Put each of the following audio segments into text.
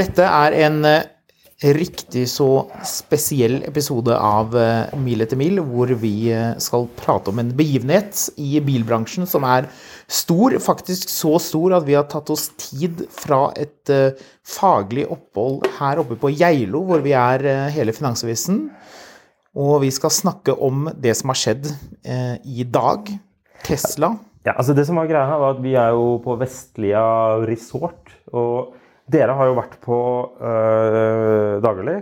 Dette er en eh, riktig så spesiell episode av eh, Mil etter mil, hvor vi eh, skal prate om en begivenhet i bilbransjen som er stor. Faktisk så stor at vi har tatt oss tid fra et faglig opphold her oppe på Geilo, hvor vi er hele Finansavisen. Og vi skal snakke om det som har skjedd i dag. Tesla. Ja, altså Det som var greia var at vi er jo på Vestlia resort. Og dere har jo vært på øh, Dagali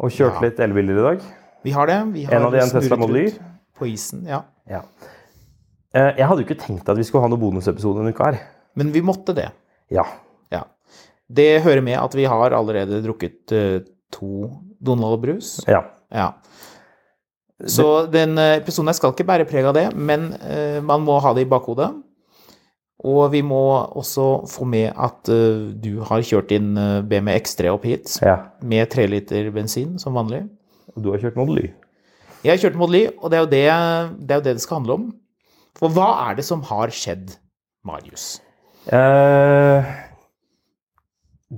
og kjørt Ja. litt elbiler i dag. Vi har det. Vi har En av de en Tesla Model Y. På isen, ja. Ja. Eh, Jeg hadde jo ikke tenkt at vi skulle ha noen bonusepisode denne uka her. Men vi måtte det. Ja. Ja. Det hører med at vi har allerede drukket eh, to Donald-brus. ja. Ja. Så den episoden skal ikke bære preg av det, men man må ha det i bakhodet. Og vi må også få med at uh, du har kjørt din eh, BMW X3 opp hit ja. med tre liter bensin, som vanlig. Og du har kjørt Model Y. Jeg har kjørt Model Y, og det er jo det det, er jo det det skal handle om. For hva er det som har skjedd, Marius? Eh,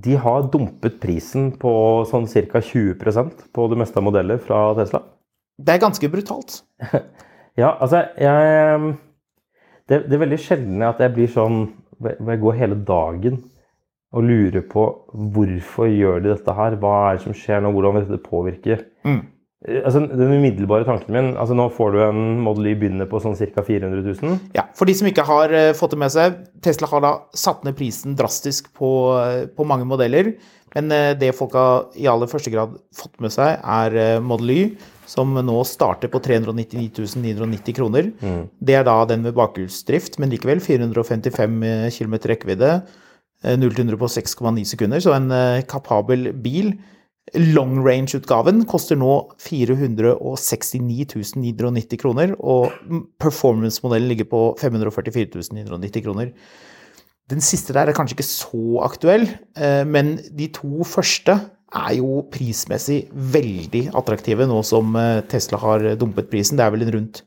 de har dumpet prisen på sånn ca. 20% på det meste av modeller fra Tesla. Det er ganske brutalt. Ja, altså jeg det, det er veldig sjelden at jeg blir sånn jeg går hele dagen og lurer på hvorfor gjør de dette her? Hva er det som skjer nå? Hvordan vil dette påvirke? Mm. Eh, Altså, den umiddelbare tanken min altså Nå får du en Model Y begynner på sånn ca. 400 000. Ja, For de som ikke har eh, fått det med seg, Tesla har da satt ned prisen drastisk på, eh, på mange modeller. Men det folk har i aller første grad fått med seg, er Model Y, som nå starter på 399 990 kroner. Det er da den med bakhjulsdrift, men likevel 455 km rekkevidde. eh, 0 til 100 på 6,9 sekunder, så en eh, kapabel bil. Long range-utgaven koster nå 469 990 kroner, og performance-modellen ligger på 544 990 kroner. Den siste der er kanskje ikke så aktuell, eh, men de to første er jo prismessig veldig attraktive nå som eh, Tesla har dumpet prisen. Det er vel rundt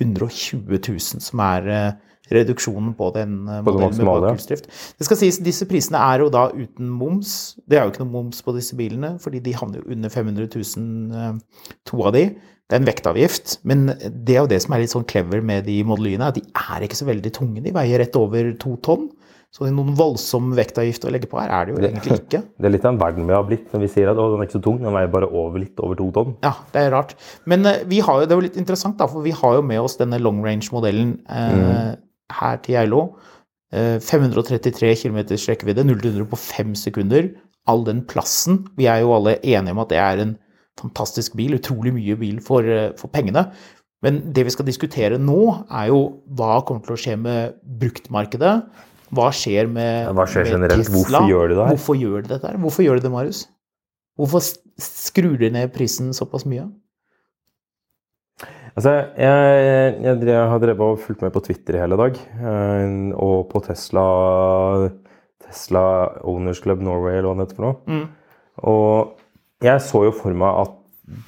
120 000 som er eh, reduksjonen på den eh, modellen med bakhjulsdrift. Det skal sies, disse prisene er jo da uten moms. Det er jo ikke noe moms på disse bilene, fordi de havner jo under 500 000, eh, to av de. Det er en vektavgift, men det er jo det som er litt sånn clever med de Model Y-ene, at de er ikke så veldig tunge. De veier rett over to tonn. Så noen voldsom vektavgift å legge på her er det jo egentlig ikke. Det er litt av en verden vi har blitt når vi sier at å, den er ikke så tung, den veier bare over litt over to tonn. Ja, det er rart. Men eh, vi har jo, det er jo litt interessant, da, for vi har jo med oss denne long range-modellen eh, her til Geilo. Eh, 533 km rekkevidde, 0 til 100 på 5 sekunder. All den plassen. Vi er jo alle enige om at det er en fantastisk bil, utrolig mye bil for, eh, for pengene. Men det vi skal diskutere nå, er jo hva kommer til å skje med bruktmarkedet. Hva skjer med, Hva skjer med generelt? Hvorfor gjør de det her? Hvorfor gjør de dette her? Hvorfor gjør de det, Marius? Hvorfor skrur de ned prisen såpass mye? Altså, jeg, jeg, jeg har drevet og fulgt med på Twitter i hele dag, eh, og på Tesla Tesla Owners Club Norway, eller hva det heter for noe. Og jeg så jo for meg at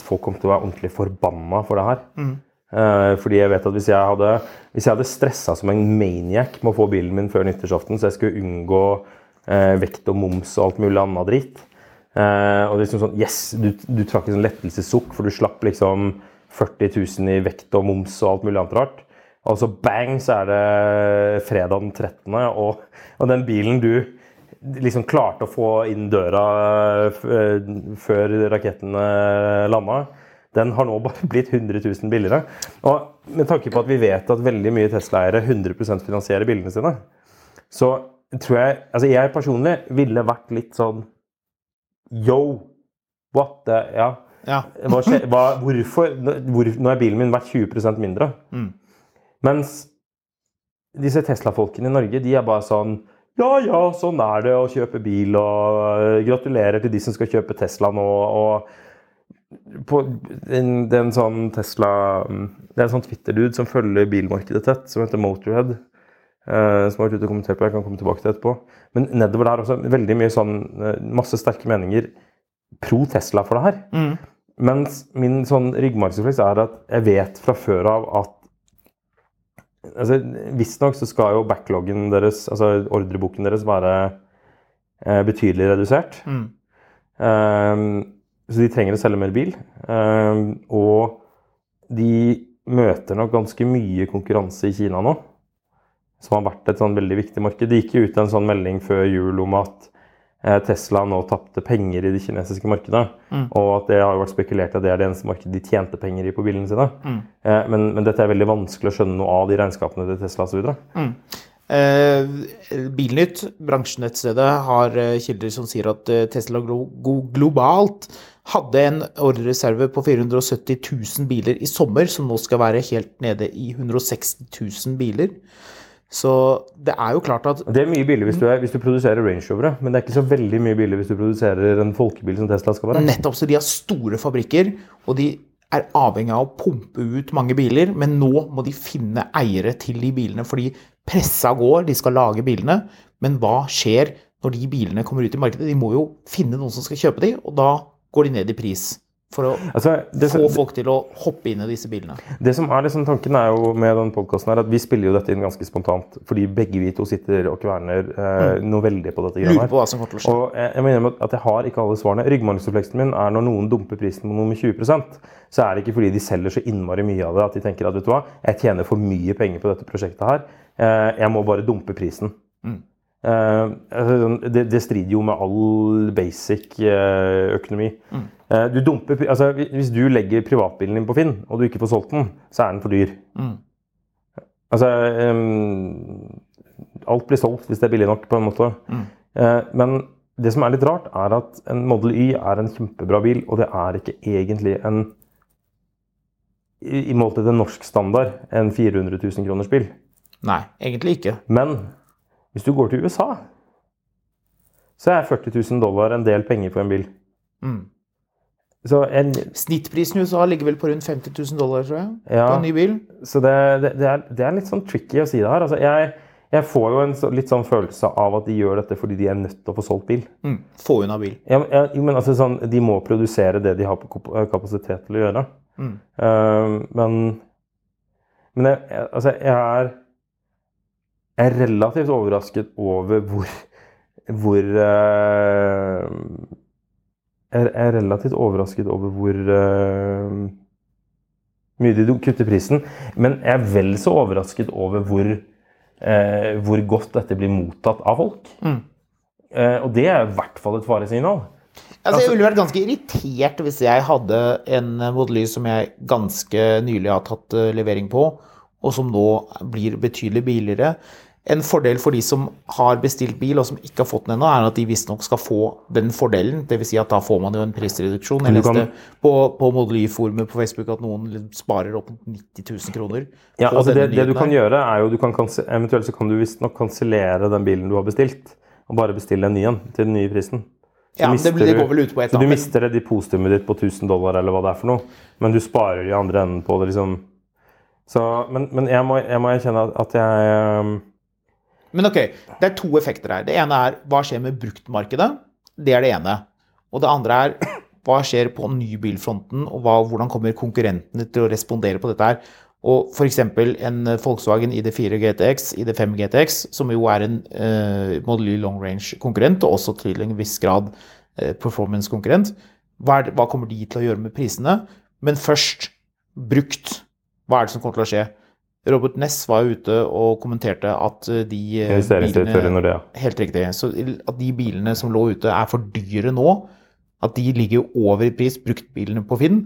folk kom til å være ordentlig forbanna for det her. Eh, fordi jeg vet at hvis jeg hadde, hvis hadde stressa som en maniac med å få bilen min før nyttårsaften, så jeg skulle unngå eh, vekt og moms og alt mulig annet dritt eh, Og liksom sånn Yes! Du, du trakk en sånn lettelsessukk, for du slapp liksom 40 000 i vekt og moms og alt mulig annet rart. Og så bang, så er det fredag den 13., og, og den bilen du liksom klarte å få inn døra eh, før rakettene landa, den har nå bare blitt 100 000 billigere. Og med tanke på at vi vet at veldig mye Tesla-eiere 100 finansierer bilene sine, så tror jeg Altså, jeg personlig ville vært litt sånn Yo! What the Ja. Ja. Hva skjer, hva, hvorfor hvor, Nå er bilen min verdt 20% mindre. Mm. Mens disse Tesla-folkene i Norge, de er bare sånn Ja, ja, sånn er det å kjøpe bil, og øh, gratulerer til de som skal kjøpe Tesla nå, og på den, en sånn Tesla Det er en sånn Twitter-dude som følger bilmarkedet tett, som heter Motorhead. Uh, som har vært ute og kommentert på, jeg kan komme tilbake til etterpå. Men nedover der også veldig mye sånn eh, Masse sterke meninger pro Tesla for det her. Mm. Mens min sånn ryggmargsrefleks er at jeg vet fra før av at altså, Visstnok så skal jo backloggen deres, altså ordreboken deres, være uh, betydelig redusert. Mm. Ehm, så de trenger å selge mer bil. Ehm, og de møter nok ganske mye konkurranse i Kina nå. Som har vært et sånn veldig viktig marked. Det gikk jo ut en sånn melding før jul om at eh, Tesla nå tapte penger i det kinesiske markedet. Mm. Og at det har jo vært spekulert at det er det eneste markedet de tjente penger i på bilene sine. Mm. Eh, men, men dette er veldig vanskelig å skjønne noe av de regnskapene til Tesla osv. Eh, Bilnytt, bransjenettstedet, har eh, kilder som sier at Tesla glo globalt hadde en ordrereserve på 470 000 biler i sommer, som nå skal være helt nede i 160 000 biler. Så det er jo klart at Det er mye billig hvis du, er, hvis du produserer Range Rovere, men det er ikke så veldig mye billig hvis du produserer en folkebil som Tesla skal være. Nettopp, så de har store fabrikker, og de er avhengig av å pumpe ut mange biler, men nå må de finne eiere til de bilene, fordi pressa går, de skal lage bilene, men hva skjer når de bilene kommer ut i markedet? De må jo finne noen som skal kjøpe de, og da går de ned i pris for å Altså, det, få folk til å hoppe inn i disse bilene. det som er liksom tanken er jo med den podcasten her, at vi spiller jo dette inn ganske spontant, fordi begge vi to sitter og kverner eh, noe veldig på dette Lurer på hva som kommer. Og jeg, jeg mener at jeg har ikke alle svarene. Ryggmargsrefleksen min er når noen dumper prisen på noe med 20% så er det ikke fordi de selger så innmari mye av det at de tenker at vet du hva, jeg tjener for mye penger på dette prosjektet her. Eh, jeg må bare dumpe prisen. Eh, altså, det, det strider jo med all basic eh, økonomi. Eh, du dumper, altså, hvis du legger privatbilen din på Finn, og du ikke får solgt den, så er den for dyr. Altså um, Alt blir solgt hvis det er billig nok, på en måte. Eh, men det som er litt rart, er at en Model Y er en kjempebra bil, og det er ikke egentlig en i, i mål til en norsk standard en 400 000 kroners bil. Nei, egentlig ikke. Men hvis du går til USA, så er 40 000 dollar en del penger for en bil. Mm. Så, en, Snittprisen i USA ligger vel på rundt 50 000 dollar, tror jeg, Ja. på en ny bil. så det, det, det, er, det er litt sånn tricky å si det her. Altså, jeg, jeg får jo en så, litt sånn følelse av at de gjør dette fordi de er nødt til å få solgt bil. Mm. Få unna bil. Ja, men- altså sånn, De må produsere det de har på kapasitet til å gjøre. Mm. Uh, men men jeg, altså, jeg er jeg er relativt overrasket over hvor hvor uh, jeg er relativt overrasket over hvor uh, mye de kutter prisen. Men jeg er vel så overrasket over hvor, uh, hvor godt dette blir mottatt av folk. Mm. Og det er i hvert fall et faresignal. Altså, jeg ville vært ganske irritert hvis jeg hadde en modellys som jeg ganske nylig har tatt levering på, og som nå blir betydelig billigere. En fordel for de som har bestilt bil og som ikke har fått den ennå, er at de visstnok skal få den fordelen. Dvs. Si at da får man jo en prisreduksjon. Jeg kan- leste på, på Model Y-forumet på Facebook at noen sparer opp mot 90 000 kroner. Ja, altså det, det du kan gjøre, er jo du kan Eventuelt så kan du visstnok kansellere den bilen du har bestilt, og bare bestille en ny en til den nye prisen. Så Ja, det, mister det du- går vel ut på et Så du mister det depositumet ditt på 1000 dollar, eller hva det er for noe, men du sparer i andre enden på det, liksom. Så, men, men jeg, må, jeg må erkjenne at jeg Men ok, det er to effekter her. Det ene er hva skjer med bruktmarkedet? Det er det ene. Og det andre er hva skjer på nybilfronten, og hva, hvordan kommer konkurrentene til å respondere på dette her? Og f.eks. en Volkswagen ID4 GTX, ID5 GTX, som jo er en uh, Model long range-konkurrent, og også til en viss grad uh, performance-konkurrent. Hva, hva kommer de til å gjøre med prisene? Men først, brukt. Hva er det som kommer til å skje? Robert Ness var jo ute og kommenterte at eh, de bilene, Investeringsdirektør i Helt riktig. Så at de bilene som lå ute er for dyre nå, at de ligger jo over i pris, bruktbilene på Finn,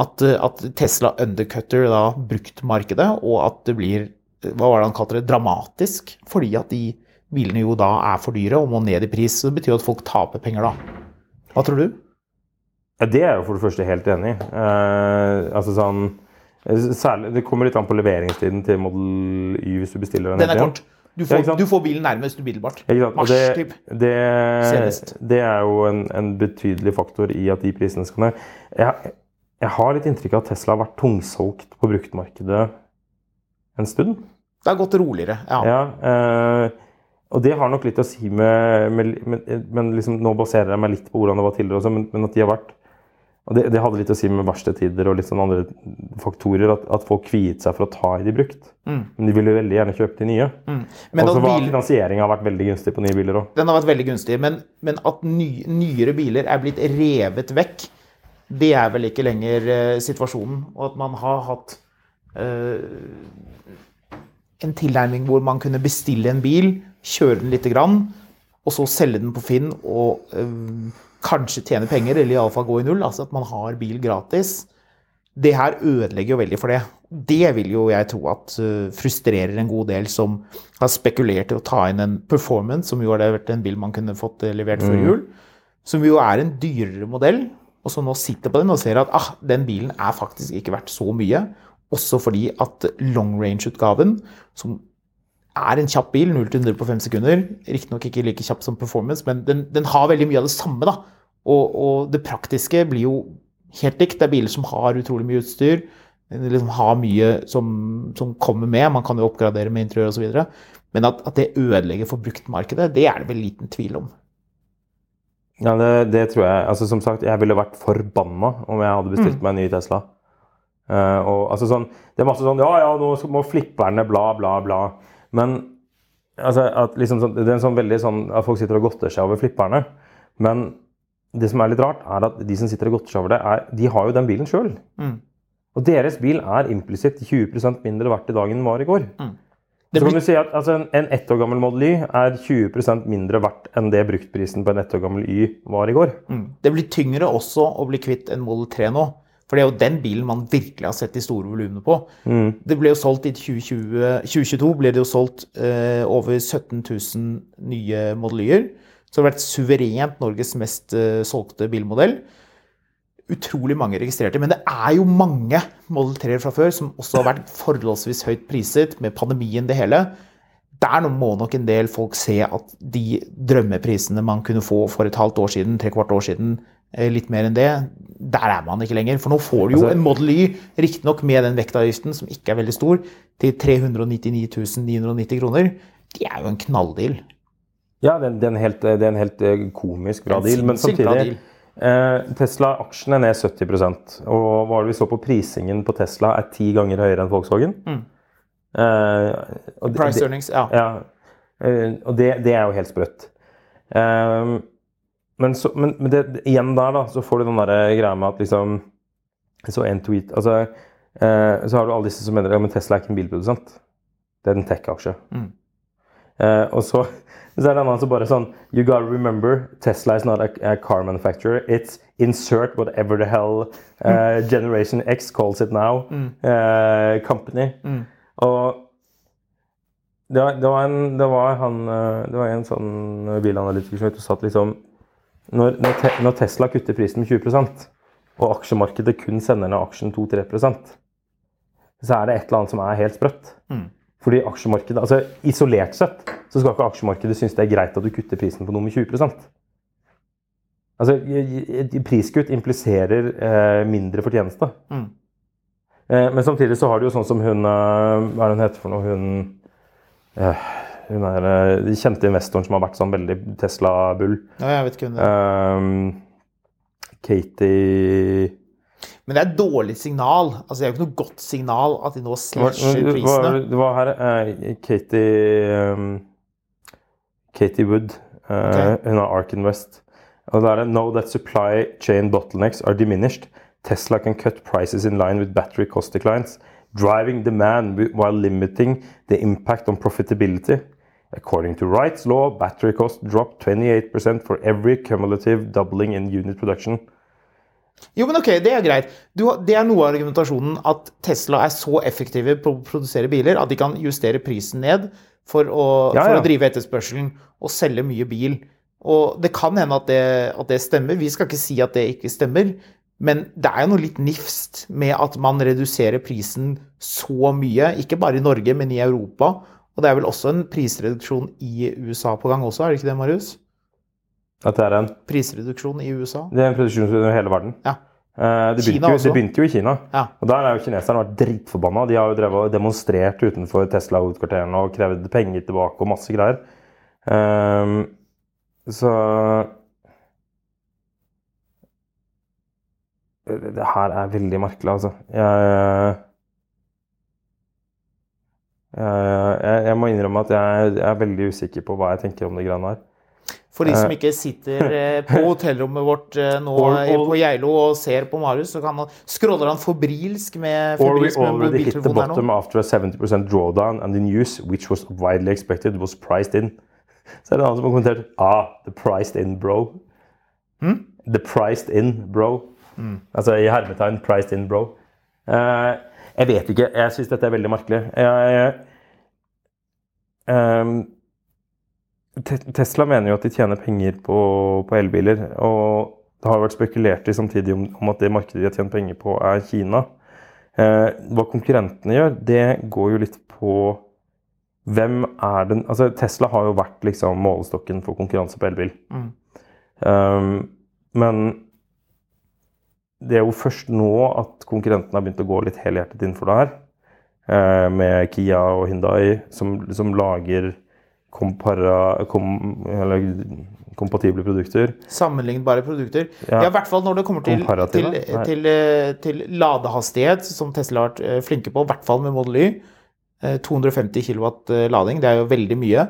at, eh, at Tesla undercutter da bruktmarkedet, og at det blir hva var det han kalte det, dramatisk, fordi at de bilene jo da er for dyre og må ned i pris. Så det betyr at folk taper penger da. Hva tror du? Ja, det er jeg jo for det første helt enig i. Eh, altså sånn Særlig, Det kommer litt an på leveringstiden til Model Y hvis du bestiller den. Den er kort. Du får, Ja, du får bilen nærmest umiddelbart. Mars, det, typ. det, det er jo en, en betydelig faktor i at de prisene skal ned. Jeg, jeg har litt inntrykk av at Tesla har vært tungsolgt på bruktmarkedet en stund. Det har gått roligere. Ja. Ja, eh, og det har nok litt å si med, med, med Men liksom, nå baserer jeg meg litt på hvordan det var tidligere også, men, men at de har vært det, det hadde litt å si med verkstedtider og litt sånne andre faktorer. At, at folk kviet seg for å ta i de brukt. Men de ville veldig gjerne kjøpe de nye. Mm. Og så har bil- finansieringa vært veldig gunstig på nye biler òg. Den har vært veldig gunstig. Men, men at ny, nyere biler er blitt revet vekk, det er vel ikke lenger eh, situasjonen. Og at man har hatt eh, en tilnærming hvor man kunne bestille en bil, kjøre den lite grann, og så selge den på Finn og eh, kanskje tjene penger, eller iallfall gå i null. Altså at man har bil gratis. Det her ødelegger jo veldig for det. Det vil jo jeg tro at eh, frustrerer en god del som har spekulert i å ta inn en performance, som jo hadde vært en bil man kunne fått eh, levert før jul, som jo er en dyrere modell, og som nå sitter på den og ser at ah, den bilen er faktisk ikke verdt så mye. Også fordi at long range-utgaven, som er en kjapp bil, 0-100 på 5 sekunder, riktignok ikke like kjapp som performance, men den, den har veldig mye av det samme. da. Og, og det praktiske blir jo helt likt. Det er biler som har utrolig mye utstyr. Liksom har mye som, som kommer med. Man kan jo oppgradere med interiør osv. Men at, at det ødelegger for bruktmarkedet, det er det vel liten tvil om. Ja, det, det tror jeg. Altså, som sagt, jeg ville vært forbanna om jeg hadde bestilt meg en ny Tesla. Uh, og, altså, sånn, det er masse sånn Ja, ja, nå må flipperne bla, bla, bla. Men altså, at liksom, sånn, det er en sånn veldig sånn at folk sitter og godter seg over flipperne. Men det som er litt rart, er at de som sitter og godter seg over det, er, de har jo den bilen sjøl. Og deres bil er implisitt 20% mindre verdt i dag enn den var i går. Det Så kan du si at altså, en, en ett år gammel Model Y er 20% mindre verdt enn det bruktprisen på en ett år gammel Y var i går. Det blir tyngre også å bli kvitt en Model 3 nå. For det er jo den bilen man virkelig har sett de store volumene på. Det ble jo solgt i 2020, 2022 ble det jo solgt eh, over 17 000 nye Model Y-er. Så det har vært suverent Norges mest eh, solgte bilmodell. Utrolig mange registrerte. Men det er jo mange Model 3-er fra før som også har vært forholdsvis høyt priset, med pandemien det hele. Der må nok en del folk se at de drømmeprisene man kunne få for et halvt år siden, tre kvart år siden, eh, litt mer enn det, der er man ikke lenger. For nå får du jo Altså- en Model Y, riktignok med den vektavgiften som ikke er veldig stor, til 399 990 kroner. Det er jo en knalldeal. Ja, det, er en helt, helt eh, komisk bra deal. Men samtidig eh, Tesla-aksjen er ned 70% Og hva er det vi så på prisingen på Tesla, er ti ganger høyere enn Volkswagen. Eh, og Price det- earnings, ja. Ja, og det, det er jo helt sprøtt. Eh, men så, men, men det, igjen der, da, så får du den der greia med at liksom Så en tweet Altså, eh, så har du alle disse som mener at Tesla er ikke en bilprodusent. Det er en tech-aksje. Eh, og så, så er det en annen som bare sånn You gotta remember, Tesla is not a, a car manufacturer. It's insert whatever the hell uh, Generation X calls it now. eh, company. Og det var, det var, en, det var, han, eh, det var en sånn bilanalytiker som satt sa at liksom når, når, te, når Tesla kutter prisen med 20% og aksjemarkedet kun sender ned aksjen 2-3% så er det et eller annet som er helt sprøtt. Fordi aksjemarkedet, altså Isolert sett så skal ikke aksjemarkedet synes det er greit at du kutter prisen på noe med 20 Altså, Priskutt impliserer eh, mindre fortjeneste. Eh, men samtidig så har du jo sånn som hun eh, Hva er det hun heter for noe? Hun, eh, hun er de kjente investoren som har vært sånn veldig Tesla-bull. ja. Jeg vet ikke hvem det er. Um, Katie Men det er et dårlig signal. Altså, det er jo ikke noe godt signal at de nå Hva- slasher hva- prisene. Det var her uh, Katie um, Katie Wood. Uh, okay. Hun har Ark Invest. Og da er det Know that supply chain bottlenecks are diminished. Tesla can cut prices in line with battery cost declines, driving demand while limiting the impact on profitability. According to Wright's law, battery cost dropped 28% for every cumulative doubling in unit production. Jo, men ok, det er greit. Du, det er noe av argumentasjonen at Tesla er så effektive på å produsere biler at de kan justere prisen ned for å, Ja, for å drive etterspørselen og selge mye bil. Og det kan hende at det, at det stemmer. Vi skal ikke si at det ikke stemmer. Men det er jo noe litt nifst med at man reduserer prisen så mye. Ikke bare i Norge, men i Europa. Og det er vel også en prisreduksjon i USA på gang også, er det ikke det, Marius? At det er en, Prisreduksjon i USA? det er en produksjon i hele verden. Ja. Eh, det, begynte jo, det begynte jo i Kina. Ja. Og der har jo kineserne vært dritforbanna. De har jo drevet og demonstrert utenfor Tesla-hovedkvarterene og krevd penger tilbake og masse greier. Um, så det, det her er veldig merkelig, altså. Jeg, jeg, jeg, jeg må innrømme at jeg, jeg er veldig usikker på hva jeg tenker om de greiene her. For de som ikke sitter eh, på hotellrommet vårt eh, nå all, all, på Geilo og ser på Marius, så kan han, scroller han forbrilsk med, Or we already hit the bottom after a 70% drawdown and the news, which was widely expected, was priced in. Så er det en annen som har kommentert Ah, the priced in, bro. The priced in, bro. Altså i hermetegn priced in, bro. Uh, jeg vet ikke. Jeg syns dette er veldig merkelig. Jeg, Te- Tesla mener jo at de tjener penger på, på elbiler. Og det har vært spekulert i samtidig om, om at det markedet de har tjent penger på, er Kina. Eh, hva konkurrentene gjør, det går jo litt på hvem er den Altså Tesla har jo vært liksom målestokken for konkurranse på elbil. Um, men det er jo først nå at konkurrentene har begynt å gå litt helhjertet inn for det her. Eh, med Kia og Hyundai, som, som lager kompara, kom, eller, kompatible produkter. Sammenlignbare produkter. Ja. Ja, i hvert fall når det kommer til, til? Til, eh, til ladehastighet, som Tesla har vært eh, flinke på, i hvert fall med Model Y. Eh, 250 kW lading, det er jo veldig mye.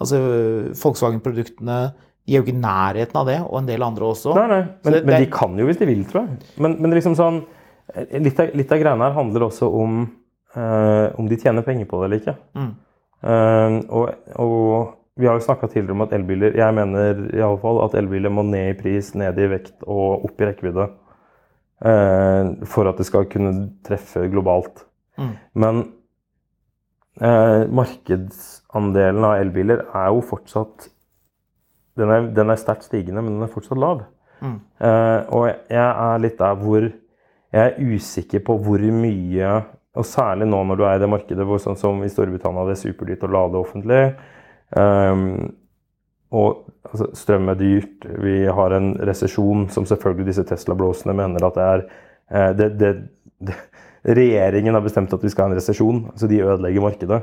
Altså, Volkswagen-produktene de er jo ikke i nærheten av det, og en del andre også. Nei, nei, men, det- men det- de kan jo hvis de vil, tror jeg. Men, men liksom sånn Litt av, litt av greiene her handler også om eh, om de tjener penger på det eller ikke. Mm. Uh, og, og vi har jo snakka tidligere om at elbiler Jeg mener i alle fall at elbiler må ned i pris, ned i vekt og opp i rekkevidde. uh, for at det skal kunne treffe globalt. Mm. Men markedsandelen av elbiler er jo fortsatt Den er, den er sterkt stigende, men den er fortsatt lav. Mm. Og jeg er litt der hvor jeg er usikker på hvor mye Og særlig nå når du er i det markedet hvor sånn som i Storbritannia det er superdyrt å lade offentlig. Um, og altså, strøm er dyrt. Vi har en resesjon som selvfølgelig disse Tesla-blåsene mener at det er eh, det, det, det, Regjeringen har bestemt at vi skal ha en resesjon, så de ødelegger markedet.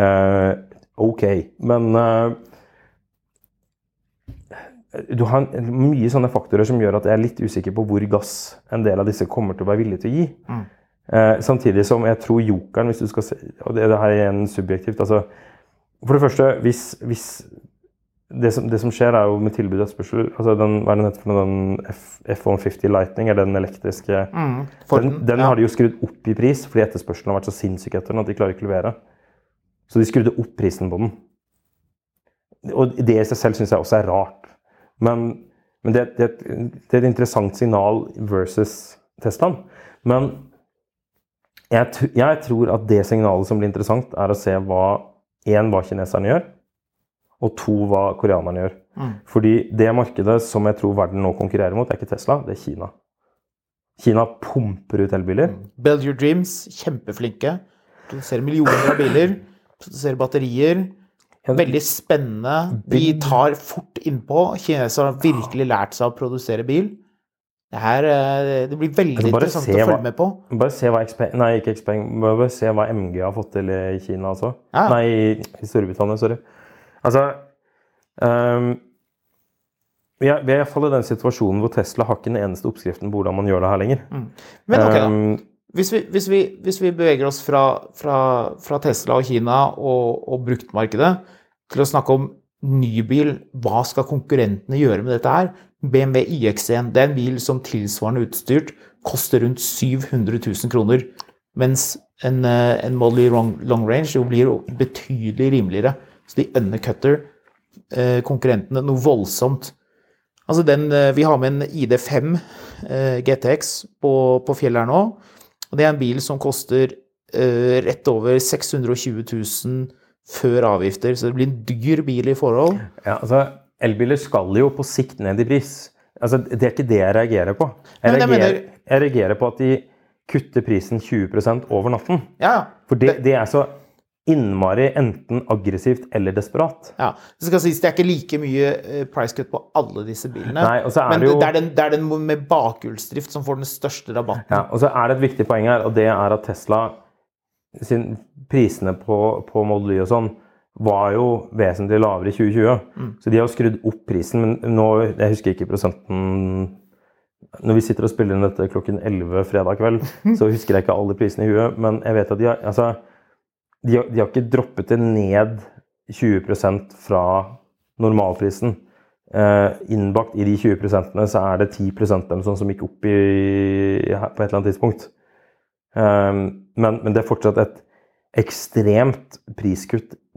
Eh, ok, men eh, du har mye sånne faktorer som gjør at jeg er litt usikker på hvor gass en del av disse kommer til å være villige til å gi. Eh, samtidig som jeg tror jokeren, hvis du skal se Og det, det her er igjen subjektivt. altså For det første, hvis, hvis det, som, det som skjer, er jo med tilbud og etterspørsel altså den, Hva er det den heter for? Den F- F150 Lightning, er den elektriske mm, Den, den ja. har de jo skrudd opp i pris fordi etterspørselen har vært så sinnssyk etter den at de klarer ikke å levere. Så de skrudde opp prisen på den. Og det i seg selv syns jeg også er rart. Men, men det, det, det er et interessant signal versus Teslaen. Men jeg, jeg tror at det signalet som blir interessant, er å se hva én, hva kineserne gjør, og to, hva koreanerne gjør. Fordi det markedet som jeg tror verden nå konkurrerer mot, er ikke Tesla, det er Kina. Kina pumper ut elbiler. Build Your Dreams, kjempeflinke. Produserer millioner av biler. Produserer batterier. Veldig spennende. De tar fort innpå. Kineserne har virkelig lært seg å produsere bil. Det, her, eh, det blir veldig Altså, interessant å å hva- følge med på. Bare se hva XP, nei, ikke XP, bare se hva MG har fått til i Kina altså. Ja. Nei, i Storbritannia, sorry. Altså um, vi, er, vi er iallfall i den situasjonen hvor Tesla har ikke den eneste oppskriften på hvordan man gjør det her lenger. Men ok, da. Ehm, Hvis vi, hvis vi, hvis vi beveger oss fra, fra, fra Tesla og Kina og, og bruktmarkedet til å snakke om ny bil, hva skal konkurrentene gjøre med dette her? BMW iX1 det er en bil som tilsvarende utstyrt koster rundt 700 000 kroner, mens en, eh, en Model Y long, long range jo blir betydelig rimeligere. Så de undercutter eh, konkurrentene noe voldsomt. Altså den, eh, Vi har med en ID5 eh, GTX på, på fjellet her nå. og Det er en bil som koster eh, rett over 620 000 før avgifter. Så det blir en dyr bil i forhold. Ja, altså, Elbiler skal jo på sikt ned i pris. Altså, det er ikke det jeg reagerer på. Jeg, Nei, reagerer, jeg reagerer på at de kutter prisen 20% over natten. Ja, ja. For det, det er så innmari enten aggressivt eller desperat. Ja, Det skal sies det er ikke like mye eh, price cut på alle disse bilene. Nei, og så er men det jo- det er den, det er den med bakhjulsdrift som får den største rabatten. Ja, og så er det et viktig poeng her, og det er at Tesla sin prisene på, på Model Y og sånn var jo vesentlig lavere i 2020. Mm. Så de har skrudd opp prisen, men nå Jeg husker ikke prosenten Når vi sitter og spiller inn dette klokken 11 fredag kveld, så husker jeg ikke alle prisene i huet, men jeg vet at de har Altså, de har, de har ikke droppet det ned 20 fra normalprisen. Eh, innbakt i de 20 så er det 10 dem sånn som gikk opp i, på et eller annet tidspunkt. Eh, men, men det er fortsatt et ekstremt priskutt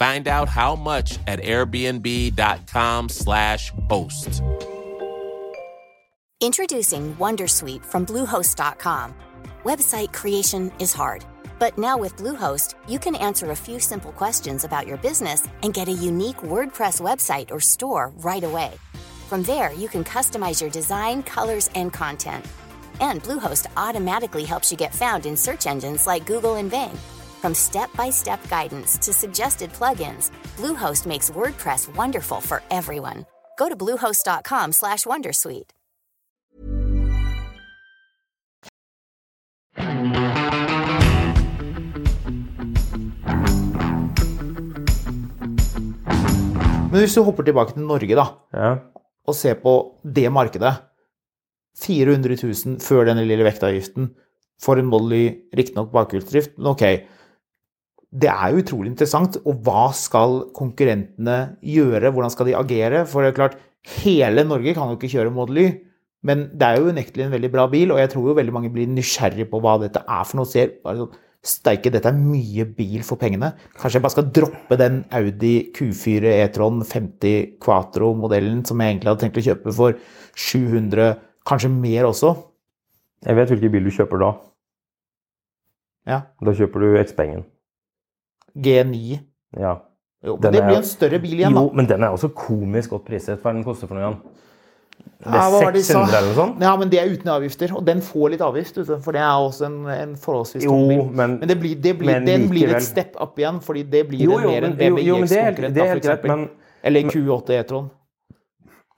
Find out how much at airbnb.com/slash host. Introducing Wondersuite from Bluehost.com. Website creation is hard, but now with Bluehost, you can answer a few simple questions about your business and get a unique WordPress website or store right away. From there, you can customize your design, colors, and content. And Bluehost automatically helps you get found in search engines like Google and Bing. From step-by-step guidance to suggested plugins, Bluehost makes WordPress wonderful for everyone. Go to bluehost.com/wondersuite. Men hvis du hopper tilbake til Norge da, Ja. og ser på det markedet 400 000 før denne lille vektavgiften for en Molly, riktignok bakhjulsdrift, men ok. Det er jo utrolig interessant. Og hva skal konkurrentene gjøre? Hvordan skal de agere? For det er klart, hele Norge kan jo ikke kjøre Model Y. Men det er jo unektelig en veldig bra bil, og jeg tror jo veldig mange blir nysgjerrig på hva dette er for noe. Ser bare sånn, Steike, dette er mye bil for pengene. Kanskje jeg bare skal droppe den Audi Q4 E-tron 50 Quatro-modellen som jeg egentlig hadde tenkt å kjøpe for 700, kanskje mer også. Jeg vet hvilken bil du kjøper da. Ja. Da kjøper du X-Pengen. G9. Ja. Jo, Den men det blir en større bil igjen, da. Jo, men den er også komisk godt priset. Hva er den koster for noe igjen? Det er det 600 eller noe sånt? Ja, men det er uten avgifter, og den får litt avgift, for det er også en, en forholdsvis stor tung bil. men- men det blir, det blir, men den blir et step up igjen, fordi det blir Jo, jo, mer en men det det er helt greit, men- Eller Q8 E-tron.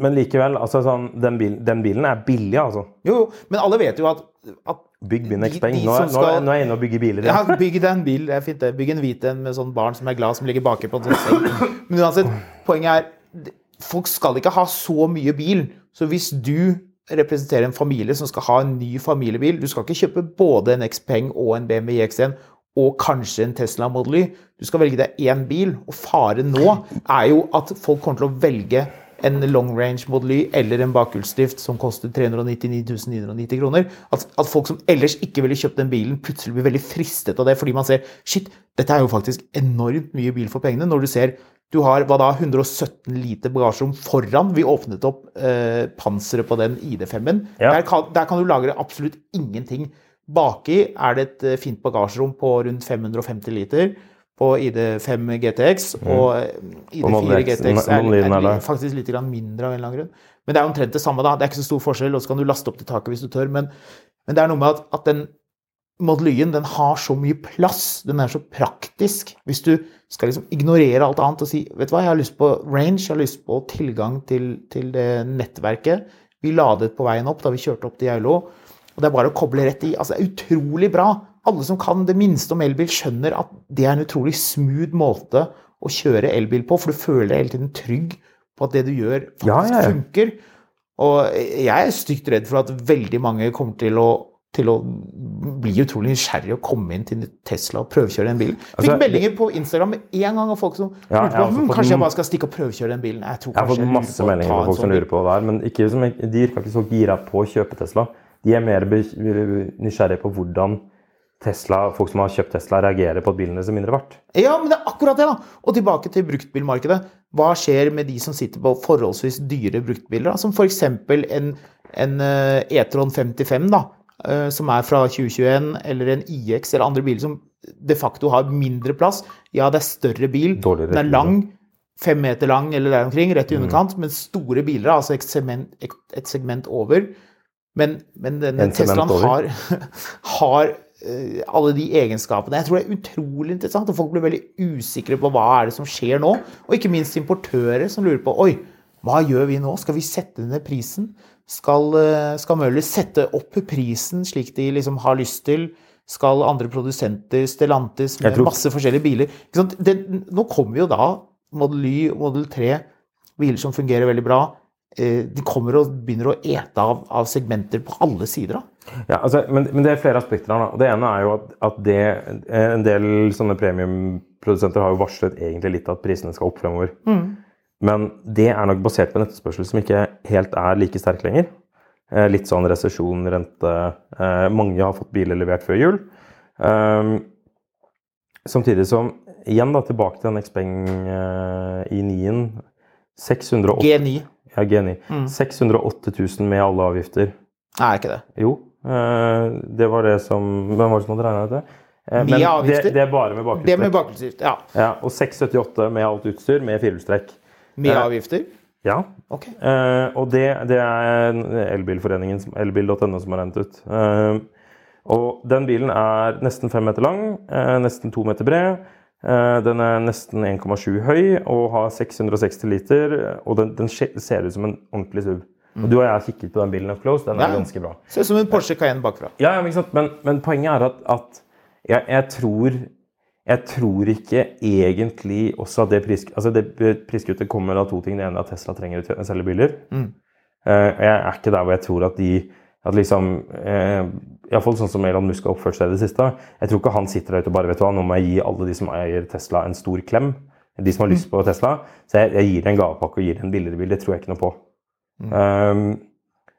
Men likevel, altså sånn, den, bil, den bilen er billig, altså. Jo, jo, men alle vet jo at, at Bygg min X-Peng. Nå, nå, skal- nå er jeg inne og bygger biler. Ja, Ja. bygg deg en bil, det er fint det. Bygg en hvit en med sånn barn som er glad, som ligger baki på en sånn seng. Men uansett, poenget er folk skal ikke ha så mye bil. Så hvis du representerer en familie som skal ha en ny familiebil, du skal ikke kjøpe både en X-Peng og en BMW X1 og kanskje en Tesla Model Y. Du skal velge deg én bil, og faren nå er jo at folk kommer til å velge en long range Model eller en bakhjulsdrift som koster 399 990 kroner. At, at folk som ellers ikke ville kjøpt den bilen, plutselig blir veldig fristet av det, fordi man ser shit, dette er jo faktisk enormt mye bil for pengene. Når du ser du har hva da, 117 liter bagasjerom foran. Vi åpnet opp eh, panseret på den ID5-en. Ja. Der, der kan du lagre absolutt ingenting. Baki er det et eh, fint bagasjerom på rundt 550 liter på ID5 GTX. Og eh, ID4 GTX er, er er faktisk litt mindre av en eller annen grunn. Men det er omtrent det samme, da. Det er ikke så stor forskjell, og så kan du laste opp til taket hvis du tør. Men, men det er noe med at, at den Model Y-en den har så mye plass. Den er så praktisk. Hvis du skal liksom ignorere alt annet og si vet du hva, jeg har lyst på range, jeg har lyst på tilgang til, til det nettverket. Vi ladet på veien opp da vi kjørte opp til Geilo. Og det er bare å koble rett i. Altså, det er utrolig bra. Alle som kan det minste om elbil, skjønner at det er en utrolig smooth måte å kjøre elbil på, for du føler deg hele tiden trygg på at det du gjør, faktisk Ja, ja, ja. funker. Og jeg er stygt redd for at veldig mange kommer til å, til å bli utrolig nysgjerrig og komme inn til Tesla og prøvekjøre den bilen. Fikk Altså, meldinger på Instagram med en gang av folk som Ja, lurte på også hm, kanskje jeg bare skal stikke og prøvekjøre den bilen. Jeg Jeg har fått masse meldinger fra folk som sånn lurer på det der, men ikke som, de virker ikke så gira på å kjøpe Tesla. De er mer nysgjerrige på hvordan Tesla, folk som har kjøpt Tesla, reagerer på at bilen er er mindre verdt. Ja, men det er akkurat det, da. Og tilbake til bruktbilmarkedet. Hva skjer med de som sitter på forholdsvis dyre bruktbiler, da? som f.eks. en, en eh, E-tron 55, da, eh, som er fra 2021, eller en IX eller andre biler som de facto har mindre plass. Ja, det er større bil, Dårligere den er lang, fem meter lang eller der omkring, rett i Mm. underkant, men store biler, altså et segment, et, et segment over. Men, men denne Teslaen har, har alle de egenskapene. Jeg tror det er utrolig interessant, og folk blir veldig usikre på hva er det som skjer nå. Og ikke minst importører som lurer på Oi, hva gjør vi nå? Skal vi sette ned prisen? Skal, eh, skal Møller sette opp prisen slik de liksom har lyst til? Skal andre produsenter, Stellantis, med tror- masse forskjellige biler? Det, Nå kommer jo da Model Y Model 3, biler som fungerer veldig bra. Eh, De kommer og begynner å ete av, av segmenter på alle sider. da. Ja, altså, men, men det er flere aspekter her. da. Det ene er jo at, at det, en del sånne premiumprodusenter har jo varslet egentlig litt at prisene skal opp fremover. Men det er nok basert på en etterspørsel som ikke helt er like sterk lenger. Eh, Litt sånn resesjon, rente eh, Mange har fått biler levert før jul. Um, samtidig som Igjen da, tilbake til den Xpeng eh, i 9-en. 608 G9. Ja, G9. 608 000 med alle avgifter. Nei, er ikke det. Jo, eh, det var det som Hvem var det som hadde regna ut det? Eh, Med men avgifter? Det, det er bare med Det med bakhjulsdrift. Ja. Ja, og 678 med alt utstyr med firehjulstrekk. Med Eh, avgifter. Ja. Ok. Eh, og det, det er Elbilforeningen, elbil.no, som har regnet ut. Og den bilen er nesten fem meter lang, nesten to meter bred. Eh, den er nesten 1,7 høy og har 660 liter. Og den, den ser ut som en ordentlig SUV. Og du og jeg har kikket på den bilen up close. Den er Ja. ganske bra. Ser ut som en Porsche Cayenne bakfra. Ja, ja, men? Men, men poenget er at, at jeg, jeg tror jeg tror ikke egentlig også at det, pris, altså det priskuttet kommer av to ting. Det ene er at Tesla trenger å selge biler. Mm. jeg er ikke der hvor jeg tror at de at liksom, eh, Iallfall sånn som Elon Musk har oppført seg i det siste. Jeg tror ikke han sitter der ute og bare vet du hva, nå må jeg gi alle de som eier Tesla, en stor klem. De som har lyst på Tesla. Så jeg, jeg gir en gavepakke og gir dem en billigere bil. Det tror jeg ikke noe på. Um,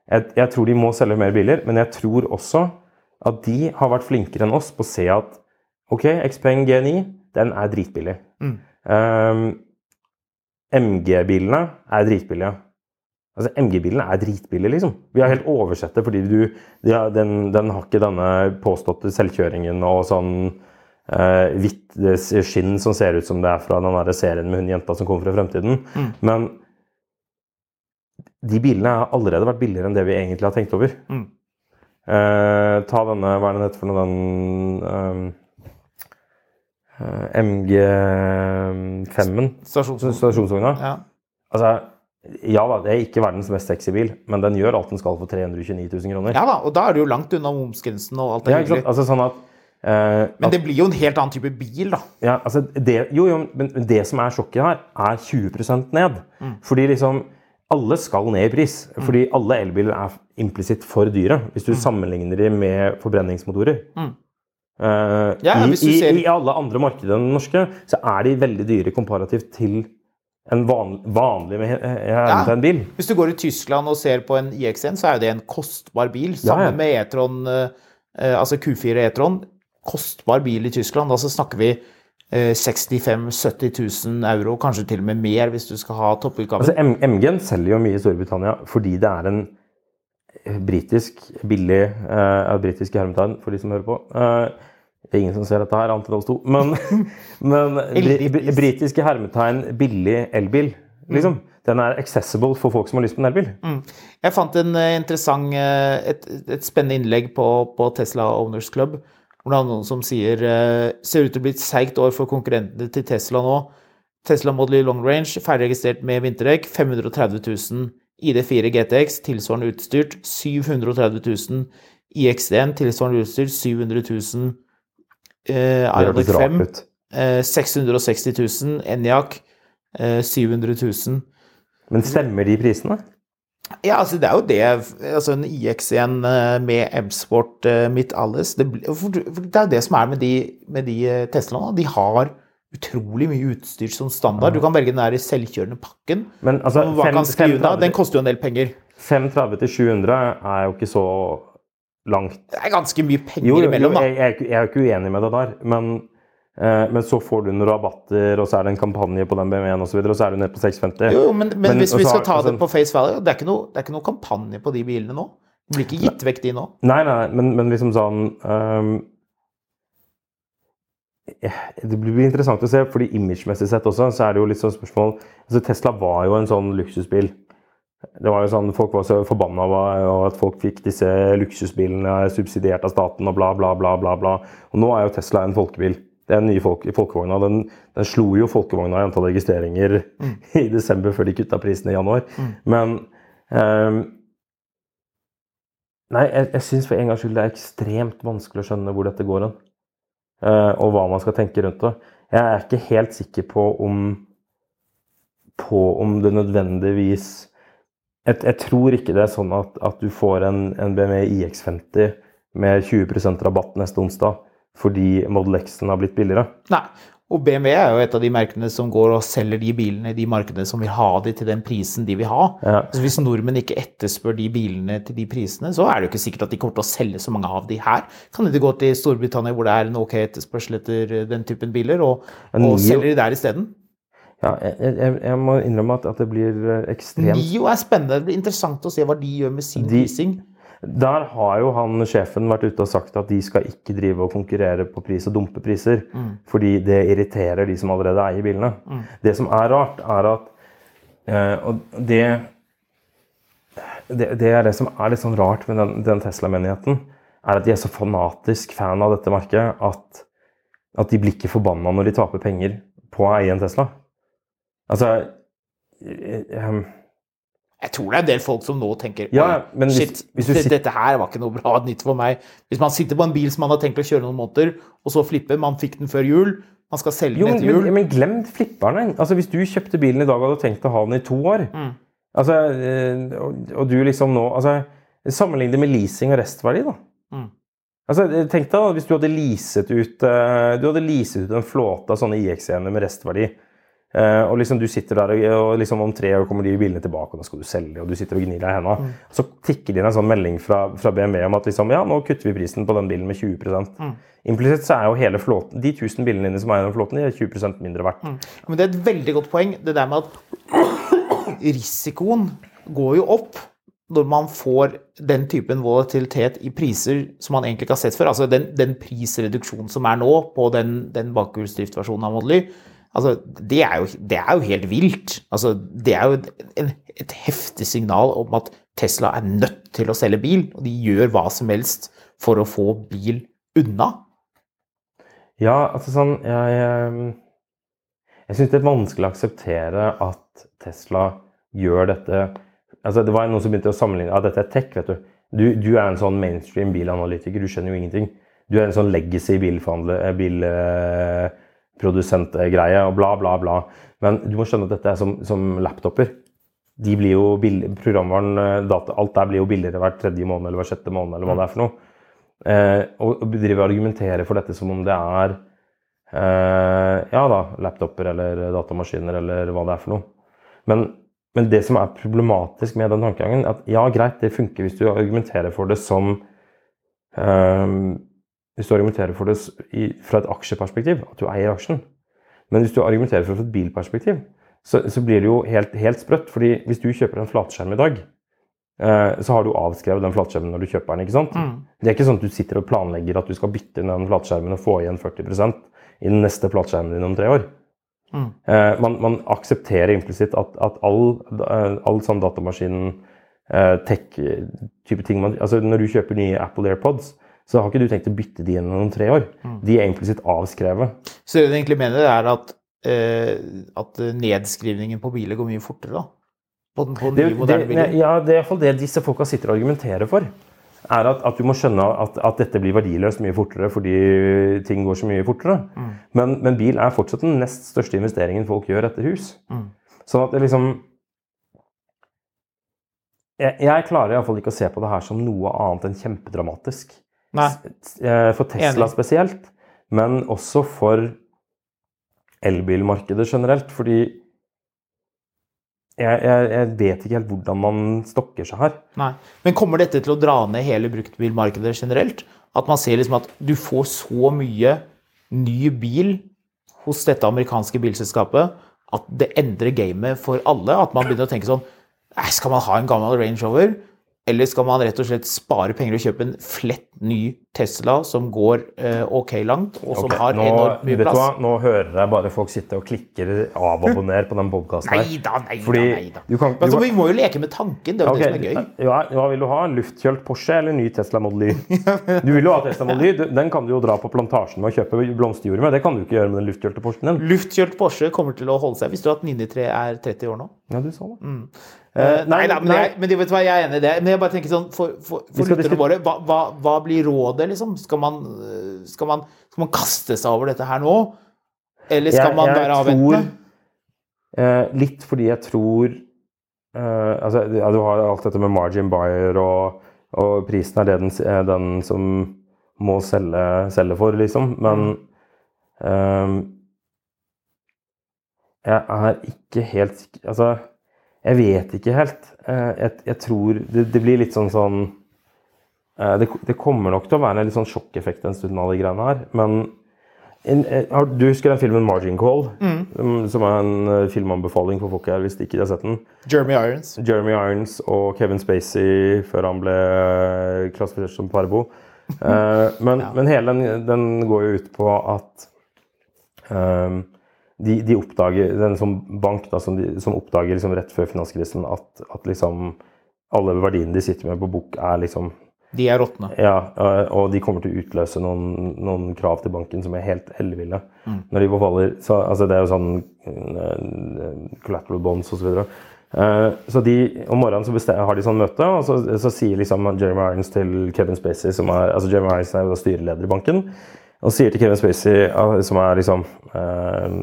jeg, jeg tror de må selge mer biler, men jeg tror også at de har vært flinkere enn oss på å se at ok, Xpeng G9 den er dritbillig. Um, MG-bilene er dritbillige. Altså, MG-bilene er dritbillig, liksom. Vi har helt oversett det fordi du, ja, den, den har ikke denne påståtte selvkjøringen og sånn eh, hvitt eh, skinn som ser ut som det er fra den der serien med hun jenta som kommer fra fremtiden. Men de bilene har allerede vært billigere enn det vi egentlig har tenkt over. Mm. Eh, ta denne, hva er den heter for noe, den eh, MG5-en, stasjonsvogna. Ja. Altså, ja da, det er ikke verdens mest sexy bil, men den gjør alt den skal for 329 000 kroner. ja da, og da er du jo langt unna momsgrensen og alt det Ja. Altså sånn at, eh, Men at det blir jo en helt annen type bil, da. ja, altså det, jo, jo, men det som er sjokket her, er 20% ned. Fordi liksom alle skal ned i pris. Fordi alle elbiler er implisitt for dyre, hvis du sammenligner de med forbrenningsmotorer. Eh, Ja, i, hvis du i, ser- I alle andre markeder enn den norske så er de veldig dyre komparativt til en van, vanlig med ja. bil. Hvis du går i Tyskland og ser på en IX1, så er det en kostbar bil. Sammen Ja, ja. med E-tron, eh, eh, altså Q4 E-tron. Kostbar bil i Tyskland. Da så snakker vi eh, 65 000-70 000 euro, kanskje til og med mer hvis du skal ha topputgaven. Altså, MG-en selger jo mye i Storbritannia fordi det er en eh, britisk billig eh, Britisk i hermetegn, for de som hører på. Eh, det er ingen som ser dette her, annet enn oss to. Men, men britiske hermetegn billig elbil, liksom. Den er accessible for folk som har lyst på en elbil. Jeg fant en eh, interessant, eh, et, et spennende innlegg på, på Tesla Owners Club. Hvor det er noen som sier eh, ser ut til å bli et seigt år for konkurrentene til Tesla nå. Tesla Model Y Long Range, ferdig registrert med vinterdekk, 530 000. ID4 GTX, tilsvarende utstyrt, 730 000. IX1, tilsvarende utstyrt, 700 000. Eh, Ioniq 5, eh, 660 000. Eniac, eh, 700 000. Men stemmer de prisene? Ja, altså det er jo det. Altså en IX1 eh, med M-Sport eh, midt alles. Det, det, er jo det som er med de, med de eh, Teslaene. De har utrolig mye utstyr som standard. Du kan velge den der selvkjørende pakken. Men altså, fem, fem, den koster jo en del penger. 530 til 700 er jo ikke så langt. Det er ganske mye penger jo, jo, imellom, da. Jeg, jeg, jeg, er ikke uenig med det der, men, eh, men, så får du noen rabatter, og så er det en kampanje på den BMW-en osv., og, og så er du nede på 650. Jo, men, men, men hvis vi skal ta altså, det på face value, det er, ikke noe, det er ikke noe kampanje på de bilene nå. Det blir ikke gitt vekk de nå. Nei, nei, men, liksom sånn um, det blir interessant å se, fordi imagemessig sett også, så er det jo litt sånn spørsmål altså Tesla var jo en sånn luksusbil. Det var jo sånn, Folk var så forbanna over at folk fikk disse luksusbilene subsidiert av staten og bla, bla, bla. bla, bla. Og Nå er jo Tesla en folkebil. Det er en ny folk, folkevogna. Den, den, slo jo folkevogna i antall registreringer mm. i desember før de kutta prisene i januar. Mm. Men um, Nei, jeg, jeg syns for en gangs skyld det er ekstremt vanskelig å skjønne hvor dette går hen. Uh, og hva man skal tenke rundt det. Jeg er ikke helt sikker på om, på om det nødvendigvis jeg, jeg, tror ikke det er sånn at, at du får en, en BMW iX50 med 20% rabatt neste onsdag fordi Model X-en har blitt billigere. Nei, og BMW er jo et av de merkene som går og selger de bilene i de markedene som vil ha de til den prisen de vil ha. Ja. Så Hvis nordmenn ikke etterspør de bilene til de prisene, så er det jo ikke sikkert at de kommer til å selge så mange av de her. Kan de gå til Storbritannia hvor det er en ok etterspørsel etter den typen biler, og, og selger de der isteden? Ja, jeg, jeg, jeg, må innrømme at, at, det blir eh, ekstremt Nio er spennende. Det blir interessant å se hva de gjør med sin de, prising. Der har jo han sjefen vært ute og sagt at de skal ikke drive og konkurrere på pris og dumpe priser. Mm. Fordi det irriterer de som allerede eier bilene. Mm. Det som er rart, er at eh, Og det, det, det, er det som er litt sånn rart med den, den Tesla-menigheten, er at de er så fanatisk fan av dette merket at, at de blir ikke forbanna når de taper penger på å eie en Tesla. Altså um, jeg tror det er en del folk som nå tenker ja, hvis, shit, hvis sitter... dette her var ikke noe bra nytt for meg. Hvis man sitter på en bil som man har tenkt å kjøre noen måneder, og så flipper, man fikk den før jul, man skal selge den etter jul men, men glem flipperne. Altså, hvis du kjøpte bilen i dag og hadde tenkt å ha den i to år, mm. altså, eh, og, og, du liksom nå altså, Sammenlign det med leasing og restverdi, da. Mm. Altså, tenk deg da, hvis du hadde leaset ut, du hadde leaset ut en flåte av sånne IX-ener med restverdi. Uh, og liksom du sitter der, og, liksom om tre år kommer de bilene tilbake, og da skal du selge, og du sitter og gnir deg i hendene. Mm. Så tikker det inn en sånn melding fra, fra, BMW om at liksom, ja, nå kutter vi prisen på den bilen med 20 mm. Implisitt så er jo hele flåten, de 1000 bilene dine som er i den flåten, de er 20% mindre verdt. Mm. Men det er et veldig godt poeng, det der med at risikoen går jo opp når man får den typen volatilitet i priser som man egentlig ikke har sett før. Altså den, den prisreduksjonen som er nå på den, den bakhjulsdriftversjonen av Model Y Altså, det er, jo, det er jo helt vilt. Altså, det er jo et, et heftig signal om at Tesla er nødt til å selge bil, og de gjør hva som helst for å få bil unna. Ja, altså sånn Jeg, jeg, jeg syns det er vanskelig å akseptere at Tesla gjør dette altså Det var noen som begynte å sammenligne ja, dette er tech, vet du. du. Du er en sånn mainstream bilanalytiker, du skjønner jo ingenting. Du er en sånn legacy bilforhandler bil, produsentgreie og bla, bla, bla. Men du må skjønne at dette er som, som laptoper. De blir jo programvaren, eh, data, Alt der blir jo billigere hver tredje måned eller hver sjette måned. eller hva det er for noe. Eh, og bedrive og argumentere for dette som om det er eh, ja da, laptoper eller datamaskiner eller hva det er for noe. Men, men det som er problematisk med den tankegangen, at ja, greit, det funker hvis du argumenterer for det som eh, hvis du argumenterer for det fra et aksjeperspektiv, at du eier aksjen. Men hvis du argumenterer for det fra et bilperspektiv, så, så, blir det jo helt, helt sprøtt. fordi hvis du kjøper en flatskjerm i dag, eh, så har du avskrevet den flatskjermen når du kjøper den. ikke sant? Mm. Det er ikke sånn at du sitter og planlegger at du skal bytte inn den flatskjermen og få igjen 40 i den neste flatskjermen din om tre år. Mm. Eh, man, man, aksepterer implisitt at, at all, eh, all sånn datamaskin, eh, tech-type ting man, altså Når du kjøper nye Apple AirPods, så har ikke du tenkt å bytte de gjennom om tre år. Mm. De er implisitt avskrevet. Så det du egentlig mener, er at, eh, at nedskrivningen på biler går mye fortere, da? På, den, på det, moderne biler? Ja, det er iallfall det disse folka sitter og argumenterer for. Er at, at du må skjønne at, at, dette blir verdiløst mye fortere fordi ting går så mye fortere. Mm. Men, men, bil er fortsatt den nest største investeringen folk gjør etter hus. Mm. Sånn at det liksom jeg, jeg klarer iallfall ikke å se på det her som noe annet enn kjempedramatisk. Nei. Eh, For Tesla spesielt, men også for elbilmarkedet generelt. Fordi jeg, jeg, jeg vet ikke helt hvordan man stokker seg her. Nei. Men kommer dette til å dra ned hele bruktbilmarkedet generelt? At man ser liksom at du får så mye ny bil hos dette amerikanske bilselskapet at det endrer gamet for alle? At man begynner å tenke sånn Skal man ha en gammel Range Rover? Eller skal man rett og slett spare penger og kjøpe en flett ny Tesla som går eh, ok langt, og som okay. har enormt mye du hva? plass? Nå hører jeg bare folk sitte og klikker avabonner på den podkasten Nei da, nei da. Fordi nei da. du kan- du altså, vi må jo leke med tanken. Det er jo okay. det som er gøy. Ja, hva vil du ha? Luftkjølt Porsche eller ny Tesla Model Y? Du vil jo ha Tesla Model Y. Den kan du jo dra på plantasjen med og kjøpe blomsterjord med. Det kan du ikke gjøre med den luftkjølte Porschen din. Luftkjølt Porsche kommer til å holde seg. Visste du at 993 er 30 år nå? Ja, du sa det. Mm. Uh, nei, da, men, nei. Jeg, men vet vet hva, jeg er enig i det. Men jeg bare tenker sånn, for, for, for lytterne våre, hva, hva, hva blir rådet, liksom? Skal man, eh, skal, man, skal man kaste seg over dette her nå? Eller skal Jeg- man være avventende? eh, litt fordi jeg tror eh, altså, ja, Du har alt dette med margin buyer, og, og prisen er det den, er den som må selge, selge for, liksom. Men eh, jeg er ikke helt Altså, jeg vet ikke helt. Eh, jeg, jeg tror det, det blir litt sånn sånn eh, det, det kommer nok til å være en litt sånn sjokkeffekt en stund av de greiene her, men en, en, du husker den filmen 'Margin Call'? Mm. Som er en eh, filmanbefaling for folk her hvis de ikke har sett den. Jeremy Irons. Jeremy Irons og Kevin Spacey før han ble eh, klassifisert som parbo. Eh, men, men hele den, den går jo ut på at ehm, de, de oppdager Den som bank da, som, de, som oppdager liksom rett før finanskrisen at, at liksom alle verdiene de sitter med på bok, er liksom De er råtne. ja, eh, og de kommer til å utløse noen, noen krav til banken som er helt elleville. Når de forfaller. Så, altså det er jo sånn uh, collateral bonds osv. Så. Eh, så de, om morgenen så har de sånn møte, og så, så sier liksom Jeremy Irons til Kevin Spacey, som er altså Jeremy Irons er jo styreleder i banken, og sier til Kevin Spacey, eh, som er liksom uh,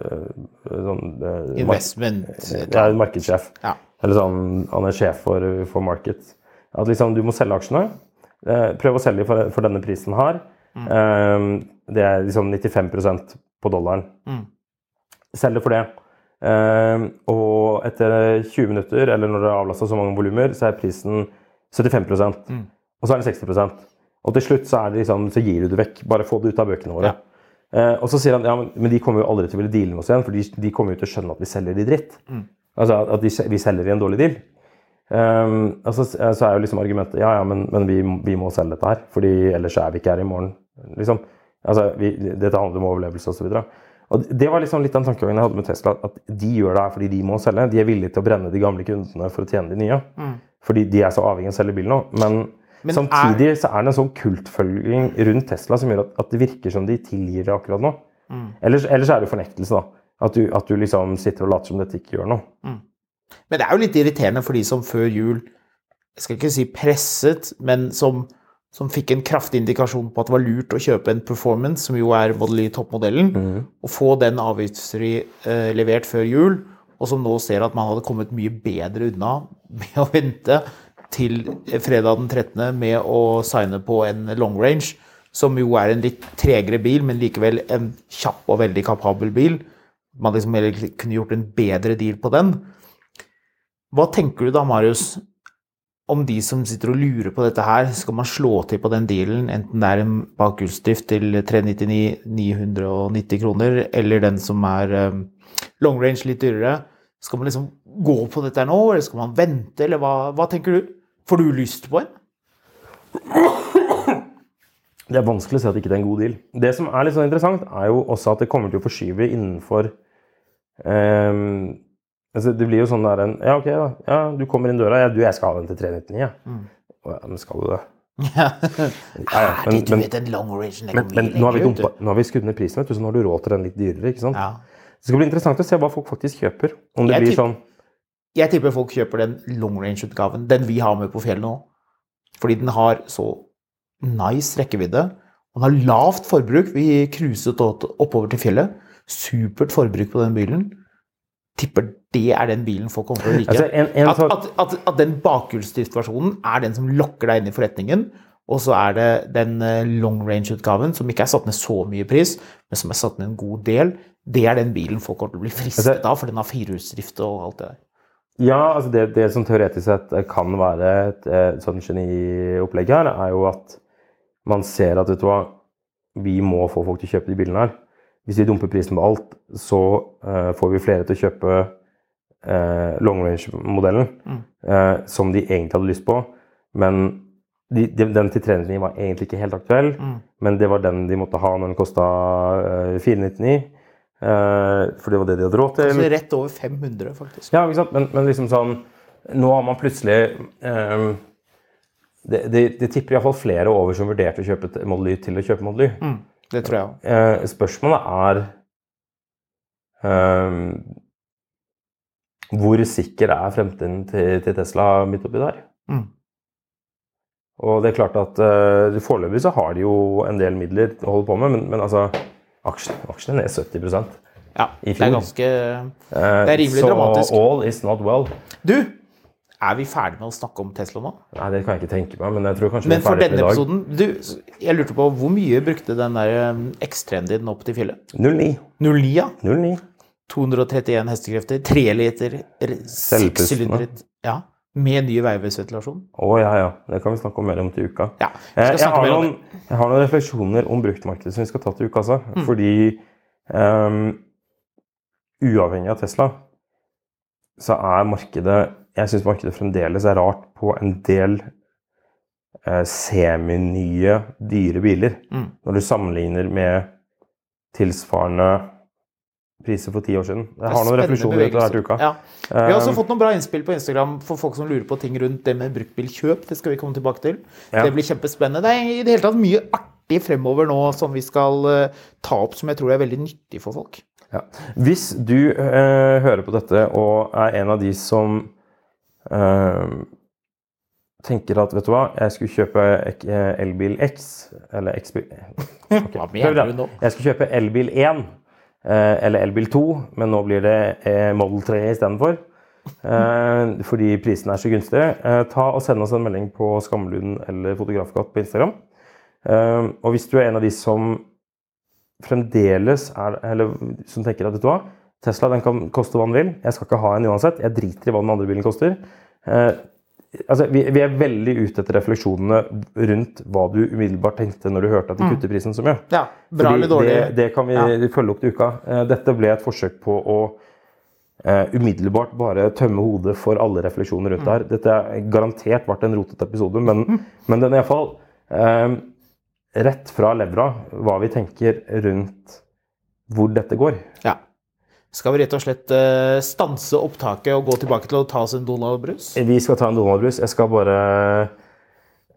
eh, sånn, eh, mark- Investment. ja, markedssjef. Ja. Eller sånn, han er sjef for, for market. At liksom, du må selge aksjene. Eh, prøv å selge for, for denne prisen her. Mm. det er liksom 95% på dollaren. Selg det for det. Eh, og etter 20 minutter, eller når det er avlasta så mange volumer, så er prisen 75% Og så er den 60% Og til slutt så, er det liksom, så gir du det vekk. Bare få det ut av bøkene våre. Ja. og så sier han ja, men, men de kommer jo aldri til å ville deale med oss igjen, for de, de kommer jo til å skjønne at vi selger de dritt. Altså at- at de, vi selger i en dårlig deal. Um, altså, så, er jo liksom argumentet ja, ja, men, men vi, vi må selge dette her, fordi ellers er vi ikke her i morgen. Liksom. Altså, vi, dette handler om overlevelse osv. Det var liksom litt den tankegangen jeg hadde med Tesla, at de gjør det her fordi de må selge. De er villige til å brenne de gamle kundene for å tjene de nye. Fordi de er så avhengig av å selge bil nå. Men, Men samtidig så er det en sånn kultfølging rundt Tesla som gjør at, at det virker som de tilgir det akkurat nå. Ellers, ellers er det jo fornektelse, da. At du, at du liksom sitter og later som dette ikke gjør noe. Men det er jo litt irriterende for de som før jul Jeg skal ikke si presset, men som, som fikk en kraftig indikasjon på at det var lurt å kjøpe en Performance, som jo er Model Y toppmodellen, og få den avgiftsfri eh, levert før jul, og som nå ser at man hadde kommet mye bedre unna med å vente til fredag den 13. med å signe på en long range, som jo er en litt tregere bil, men likevel en kjapp og veldig kapabel bil. Man liksom kunne gjort en bedre deal på den. Hva tenker du da, Marius, om de som sitter og lurer på dette her? Skal man slå til på den dealen, enten det er en bakhjulsdrift til 399 990 kroner, eller den som er um, long range litt dyrere? Skal man liksom gå på dette her nå, eller skal man vente, eller hva, hva tenker du? Får du lyst på en? Det er vanskelig å si at ikke det er en god deal. Det som er litt sånn interessant, er jo også at det kommer til å forskyve innenfor ehm, altså Det blir jo sånn der en Ja, ok, da. Ja, du kommer inn døra. Ja, du, jeg skal ha den til 399, jeg. Mm. Ja, men skal du det? Ja, ja, men, men, men, men nå har vi, lenger, dumpa, nå har vi skutt ned prisen, vet du, så nå har du råd til den litt dyrere. ikke sant? Ja. Det skal bli interessant å se hva folk faktisk kjøper. Om det Jeg blir sånn Jeg tipper folk kjøper den long range-utgaven, den vi har med på fjellet nå. Fordi den har så nice rekkevidde. Den har lavt forbruk. Vi cruiset oppover til fjellet. Supert forbruk på den bilen. Tipper det er den bilen folk kommer til å like. Altså, en- en at, at, at, at den bakhjulsdriftversjonen er den som lokker deg inn i forretningen, og så er det den eh, long range-utgaven som ikke er satt ned så mye pris, men som er satt ned en god del. Det er den bilen folk kommer til å bli fristet Altså- av, for den har firehjulsdrift og alt det der. Ja, altså det, det som teoretisk sett kan være et, et sånt geniopplegg her, er jo at man ser at vet du hva, vi må få folk til å kjøpe de bilene her. Hvis vi dumper prisen på alt, så uh, får vi flere til å kjøpe uh, long range-modellen, eh, som de egentlig hadde lyst på. Men de, de, den til 399 var egentlig ikke helt aktuell, men det var den de måtte ha når den kosta eh, 499. eh, for det var det de hadde råd til. Altså rett over 500, faktisk. Ja, ikke sant? Men, men liksom sånn Nå har man plutselig det, det, det tipper iallfall flere over som vurderte å kjøpe Model Y til å kjøpe Model Y. Mm, det tror jeg òg. Eh, spørsmålet er ehm, Hvor sikker er fremtiden til, til Tesla midt oppi der? Mm. Og det er klart at uh, foreløpig så har de jo en del midler å holde på med, men, men altså aksjen, aksjen er ned 70% Ja, I det er ganske Eh, Det er rimelig så dramatisk. all is not well. Du, er vi ferdig med å snakke om Tesla nå? Nei, det kan jeg ikke tenke meg, men jeg tror kanskje Men vi er for ferdig denne for i dag. episoden du, Jeg lurte på hvor mye brukte den der um, X-3-en din opp til fjellet? 09. 09, ja. 09. 231 hestekrefter, 3 liter, 6 sylindere ja, med ny veivesventilasjon. Å ja, ja. Det kan vi snakke om mer om til uka. Ja, vi Eh, skal Jeg snakke har, noen, jeg har noen refleksjoner om bruktmarkedet som vi skal ta til uka. Altså. Fordi um, uavhengig av Tesla, så er markedet Jeg syns markedet fremdeles er rart på en del eh, seminye, dyre biler. Mm. Når du sammenligner med tilsvarende priser for ti år siden. Jeg har noen refleksjoner etter hvert uka. Ja. Vi har også Um, fått noen bra innspill på Instagram for folk som lurer på ting rundt det med bruktbilkjøp. Det skal vi komme tilbake til. Ja. Det blir kjempespennende. Det er i det hele tatt mye artig fremover nå som vi skal eh, ta opp, som jeg tror er veldig nyttig for folk. Ja. Hvis du eh, hører på dette og er en av de som tenker at vet du hva, jeg skulle kjøpe eh, elbil X eller X-bil Hva mener du nå? Jeg skulle kjøpe elbil 1 eh, eller elbil 2, men nå blir det eh, Model 3 istedenfor. Eh, fordi prisen er så gunstig. Eh, ta og Send oss en melding på Skamlund eller Fotografkatt på Instagram. Eh, og hvis du er en av de som fremdeles er Eller som tenker at vet du hva, Tesla den kan koste hva den vil. Jeg skal ikke ha en uansett. Jeg driter i hva den andre bilen koster. Eh, altså, vi, vi er veldig ute etter refleksjonene rundt hva du umiddelbart tenkte når du hørte at de kutter prisen så mye. Ja, bra Fordi eller dårlig? Det, det kan vi Ja. følge opp til uka. Eh, Dette ble et forsøk på å eh, umiddelbart bare tømme hodet for alle refleksjoner rundt det her. Dette har garantert vært en rotete episode, men, men den er iallfall eh, rett fra levra hva vi tenker rundt hvor dette går. Ja. Skal vi rett og slett eh, stanse opptaket og gå tilbake til å ta oss en Donald Brus? Vi skal ta en Donald-brus. Jeg skal bare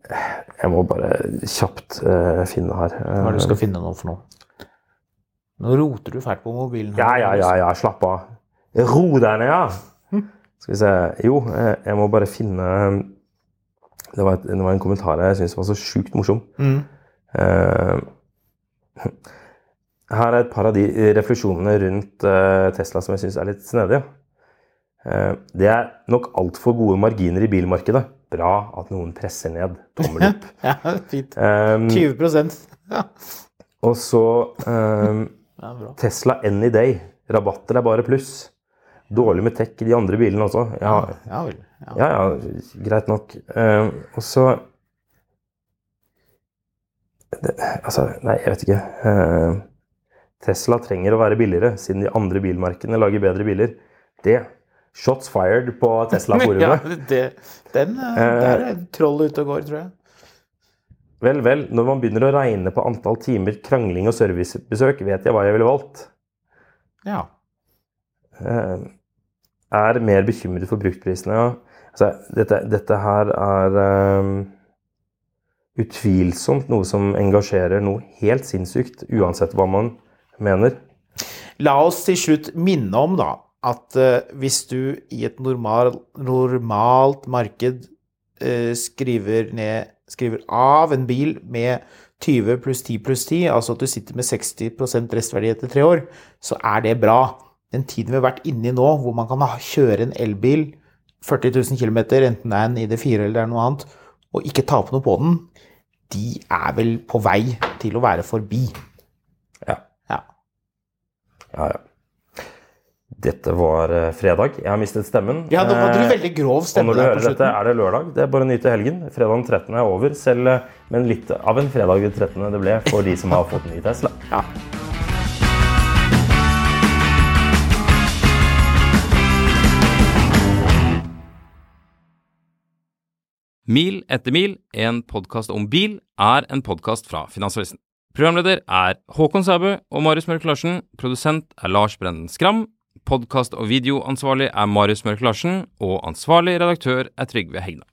Jeg må bare kjapt eh, finne her. Hva er det du skal finne nå for noe? Nå roter du fælt på mobilen. Ja, ja, ja, ja, slapp av. Ro deg ned, ja. Skal vi se. Jo, eh, jeg må bare finne Det var, et, det var en kommentar jeg syntes var så sjukt morsom. Mm. Eh, her er et par av de refleksjonene rundt eh, Tesla som jeg syns er litt snedige. Eh, det er nok altfor gode marginer i bilmarkedet. Bra at noen presser ned. Tommel opp. Ja, fint. Um, 20 Ja, og så um, ja. Tesla any day. Rabatter er bare pluss. Dårlig med tech i de andre bilene også. Ja, Ja vel. Ja. ja, greit nok. Um, og så det, Altså, nei, jeg vet ikke. Um, Tesla trenger å være billigere, siden de andre bilmerkene lager bedre biler. Det Shots fired på Ja, Tesla-forumet. det, den eh, Der er trollet ute og går, tror jeg. Vel, vel, når man begynner å regne på antall timer krangling og servicebesøk, vet jeg hva jeg ville valgt. Ja. Eh, er mer bekymret for bruktprisene. Ja. Altså, dette, dette her er um, utvilsomt noe som engasjerer noe helt sinnssykt, uansett hva man mener. La oss til slutt minne om da, at eh, hvis du i et normal, normalt marked eh, skriver, ned, skriver av en bil med 20 pluss 10 pluss 10, altså at du sitter med 60% restverdi etter tre år, så er det bra. den tiden vi har vært inne i nå, hvor man kan kjøre en elbil 40 000 km, enten det er en ID4 eller er noe annet, og ikke tape noe på den, de er vel på vei til å være forbi. Ja. Ja. Dette var eh, fredag. Jeg har mistet stemmen. Ja, nå hadde du Eh, veldig grov Og når du hører dette, er det lørdag. Det er bare å nyte helgen. Fredag den 13. er over, selv, med men litt av en fredag den 13. det ble for de som har fått ny Tesla. Ja. Mil etter mil, en podkast om bil, er en podkast fra Finansavisen. Programleder er Håkon Sæbø og Marius Mørk Larsen. Produsent er Lars Brenden Skram. Podkast- og videoansvarlig er Marius Mørk Larsen. Og ansvarlig redaktør er Trygve Hegna.